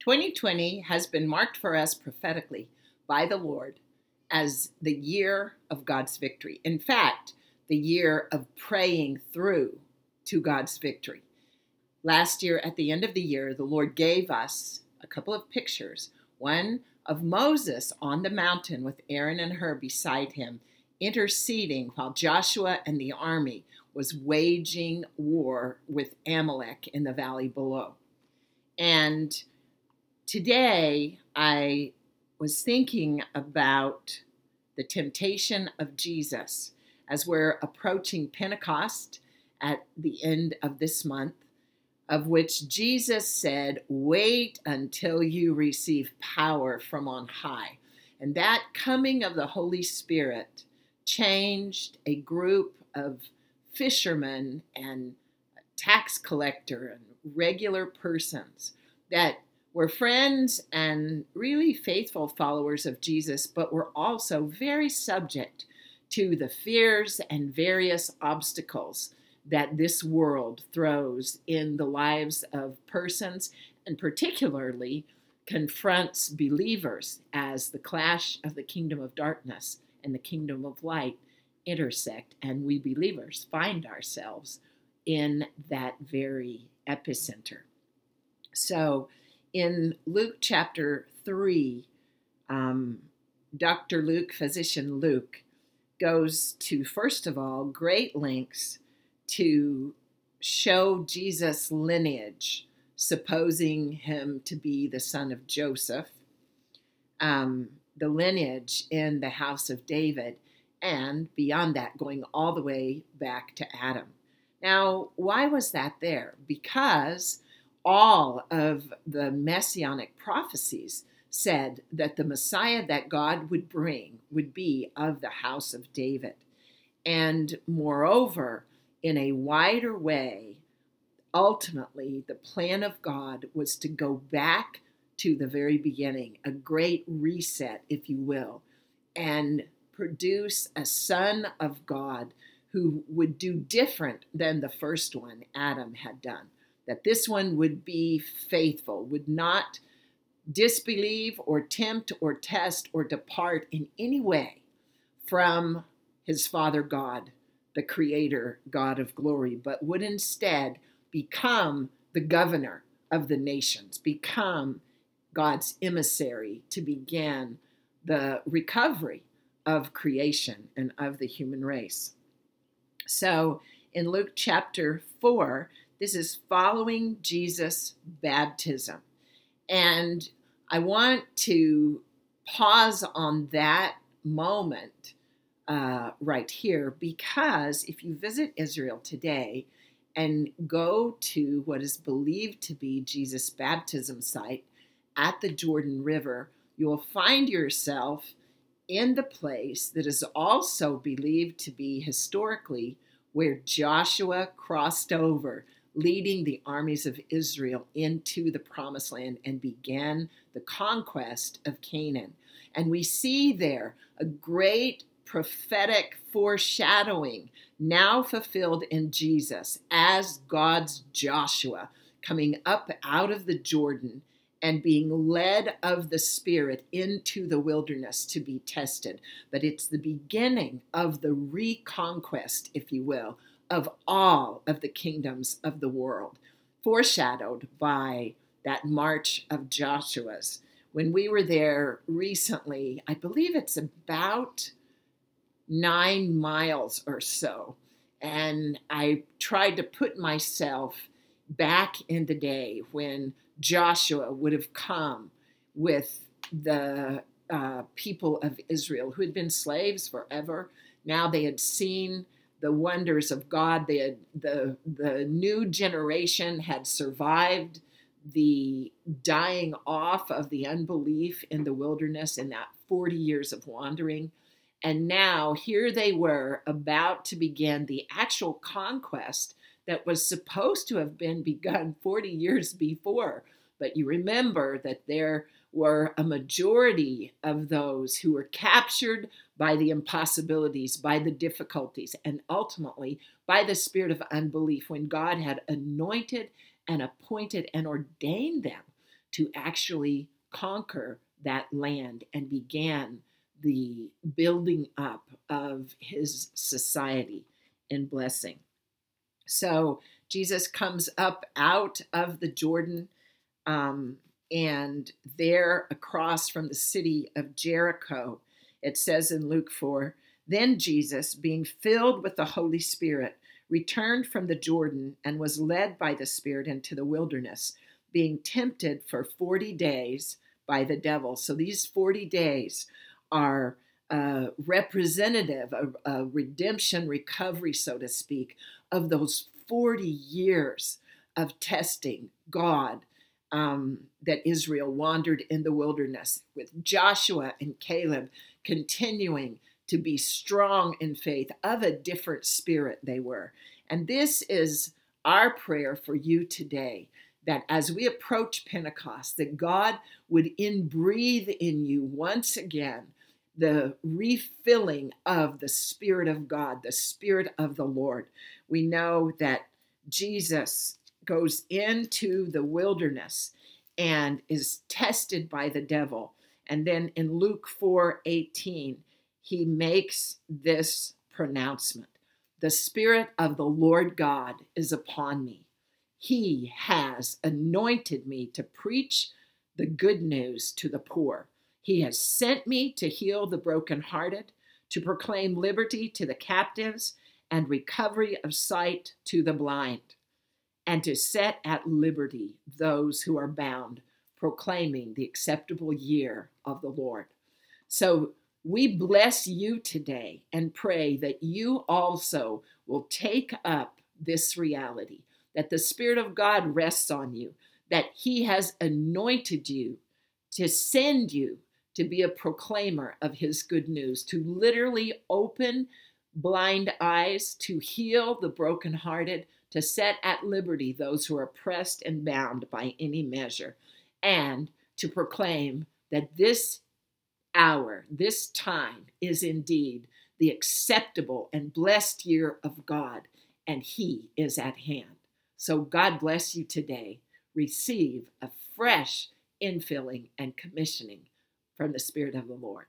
2020 has been marked for us prophetically by the Lord as the year of God's victory. In fact, the year of praying through to God's victory. Last year, at the end of the year, the Lord gave us a couple of pictures one of Moses on the mountain with Aaron and Hur beside him, interceding while Joshua and the army was waging war with Amalek in the valley below. And today I was thinking about the temptation of Jesus as we're approaching Pentecost at the end of this month, of which Jesus said, Wait until you receive power from on high. And that coming of the Holy Spirit changed a group of fishermen and tax collector and regular persons that were friends and really faithful followers of Jesus, but were also very subject to the fears and various obstacles that this world throws in the lives of persons and particularly confronts believers as the clash of the kingdom of darkness and the kingdom of light intersect, and we believers find ourselves in that very epicenter. So, in Luke chapter 3, um, Dr. Luke, physician Luke, goes to, first of all, great lengths to show Jesus' lineage, supposing him to be the son of Joseph, um, the lineage in the house of David, and beyond that, going all the way back to Adam. Now, why was that there? Because all of the messianic prophecies said that the Messiah that God would bring would be of the house of David. And moreover, in a wider way, ultimately, the plan of God was to go back to the very beginning, a great reset, if you will, and produce a son of God who would do different than the first one Adam had done. That this one would be faithful, would not disbelieve or tempt or test or depart in any way from his Father God, the Creator, God of glory, but would instead become the governor of the nations, become God's emissary to begin the recovery of creation and of the human race. So in Luke chapter 4, this is following Jesus' baptism. And I want to pause on that moment uh, right here because if you visit Israel today and go to what is believed to be Jesus' baptism site at the Jordan River, you will find yourself in the place that is also believed to be historically where Joshua crossed over, leading the armies of Israel into the promised land and began the conquest of Canaan. And we see there a great prophetic foreshadowing now fulfilled in Jesus as God's Joshua coming up out of the Jordan and being led of the Spirit into the wilderness to be tested. But it's the beginning of the reconquest, if you will, of all of the kingdoms of the world, foreshadowed by that march of Joshua's. When we were there recently, I believe it's about nine miles or so. And I tried to put myself back in the day when Joshua would have come with the uh, people of Israel who had been slaves forever. Now they had seen the wonders of God. Had, the, the new generation had survived the dying off of the unbelief in the wilderness in that 40 years of wandering. And now here they were about to begin the actual conquest that was supposed to have been begun 40 years before. But you remember that there were a majority of those who were captured by the impossibilities, by the difficulties, and ultimately by the spirit of unbelief when God had anointed and appointed and ordained them to actually conquer that land and began the building up of his society in blessing. So Jesus comes up out of the Jordan, um, and there across from the city of Jericho, it says in Luke 4 Then Jesus, being filled with the Holy Spirit, returned from the Jordan and was led by the Spirit into the wilderness, being tempted for 40 days by the devil. So these 40 days are uh, representative of a redemption recovery, so to speak, of those 40 years of testing God um, that Israel wandered in the wilderness with Joshua and Caleb continuing to be strong in faith of a different spirit they were. And this is our prayer for you today that as we approach Pentecost, that God would inbreathe in you once again the refilling of the Spirit of God, the Spirit of the Lord. We know that Jesus goes into the wilderness and is tested by the devil. And then in Luke 4 18, he makes this pronouncement The Spirit of the Lord God is upon me he has anointed me to preach the good news to the poor. He has sent me to heal the brokenhearted, to proclaim liberty to the captives, and recovery of sight to the blind, and to set at liberty those who are bound, proclaiming the acceptable year of the Lord. So we bless you today and pray that you also will take up this reality that the Spirit of God rests on you, that He has anointed you to send you to be a proclaimer of His good news, to literally open blind eyes, to heal the brokenhearted, to set at liberty those who are oppressed and bound by any measure, and to proclaim that this hour, this time, is indeed the acceptable and blessed year of God, and He is at hand. So God bless you today. Receive a fresh infilling and commissioning from the Spirit of the Lord.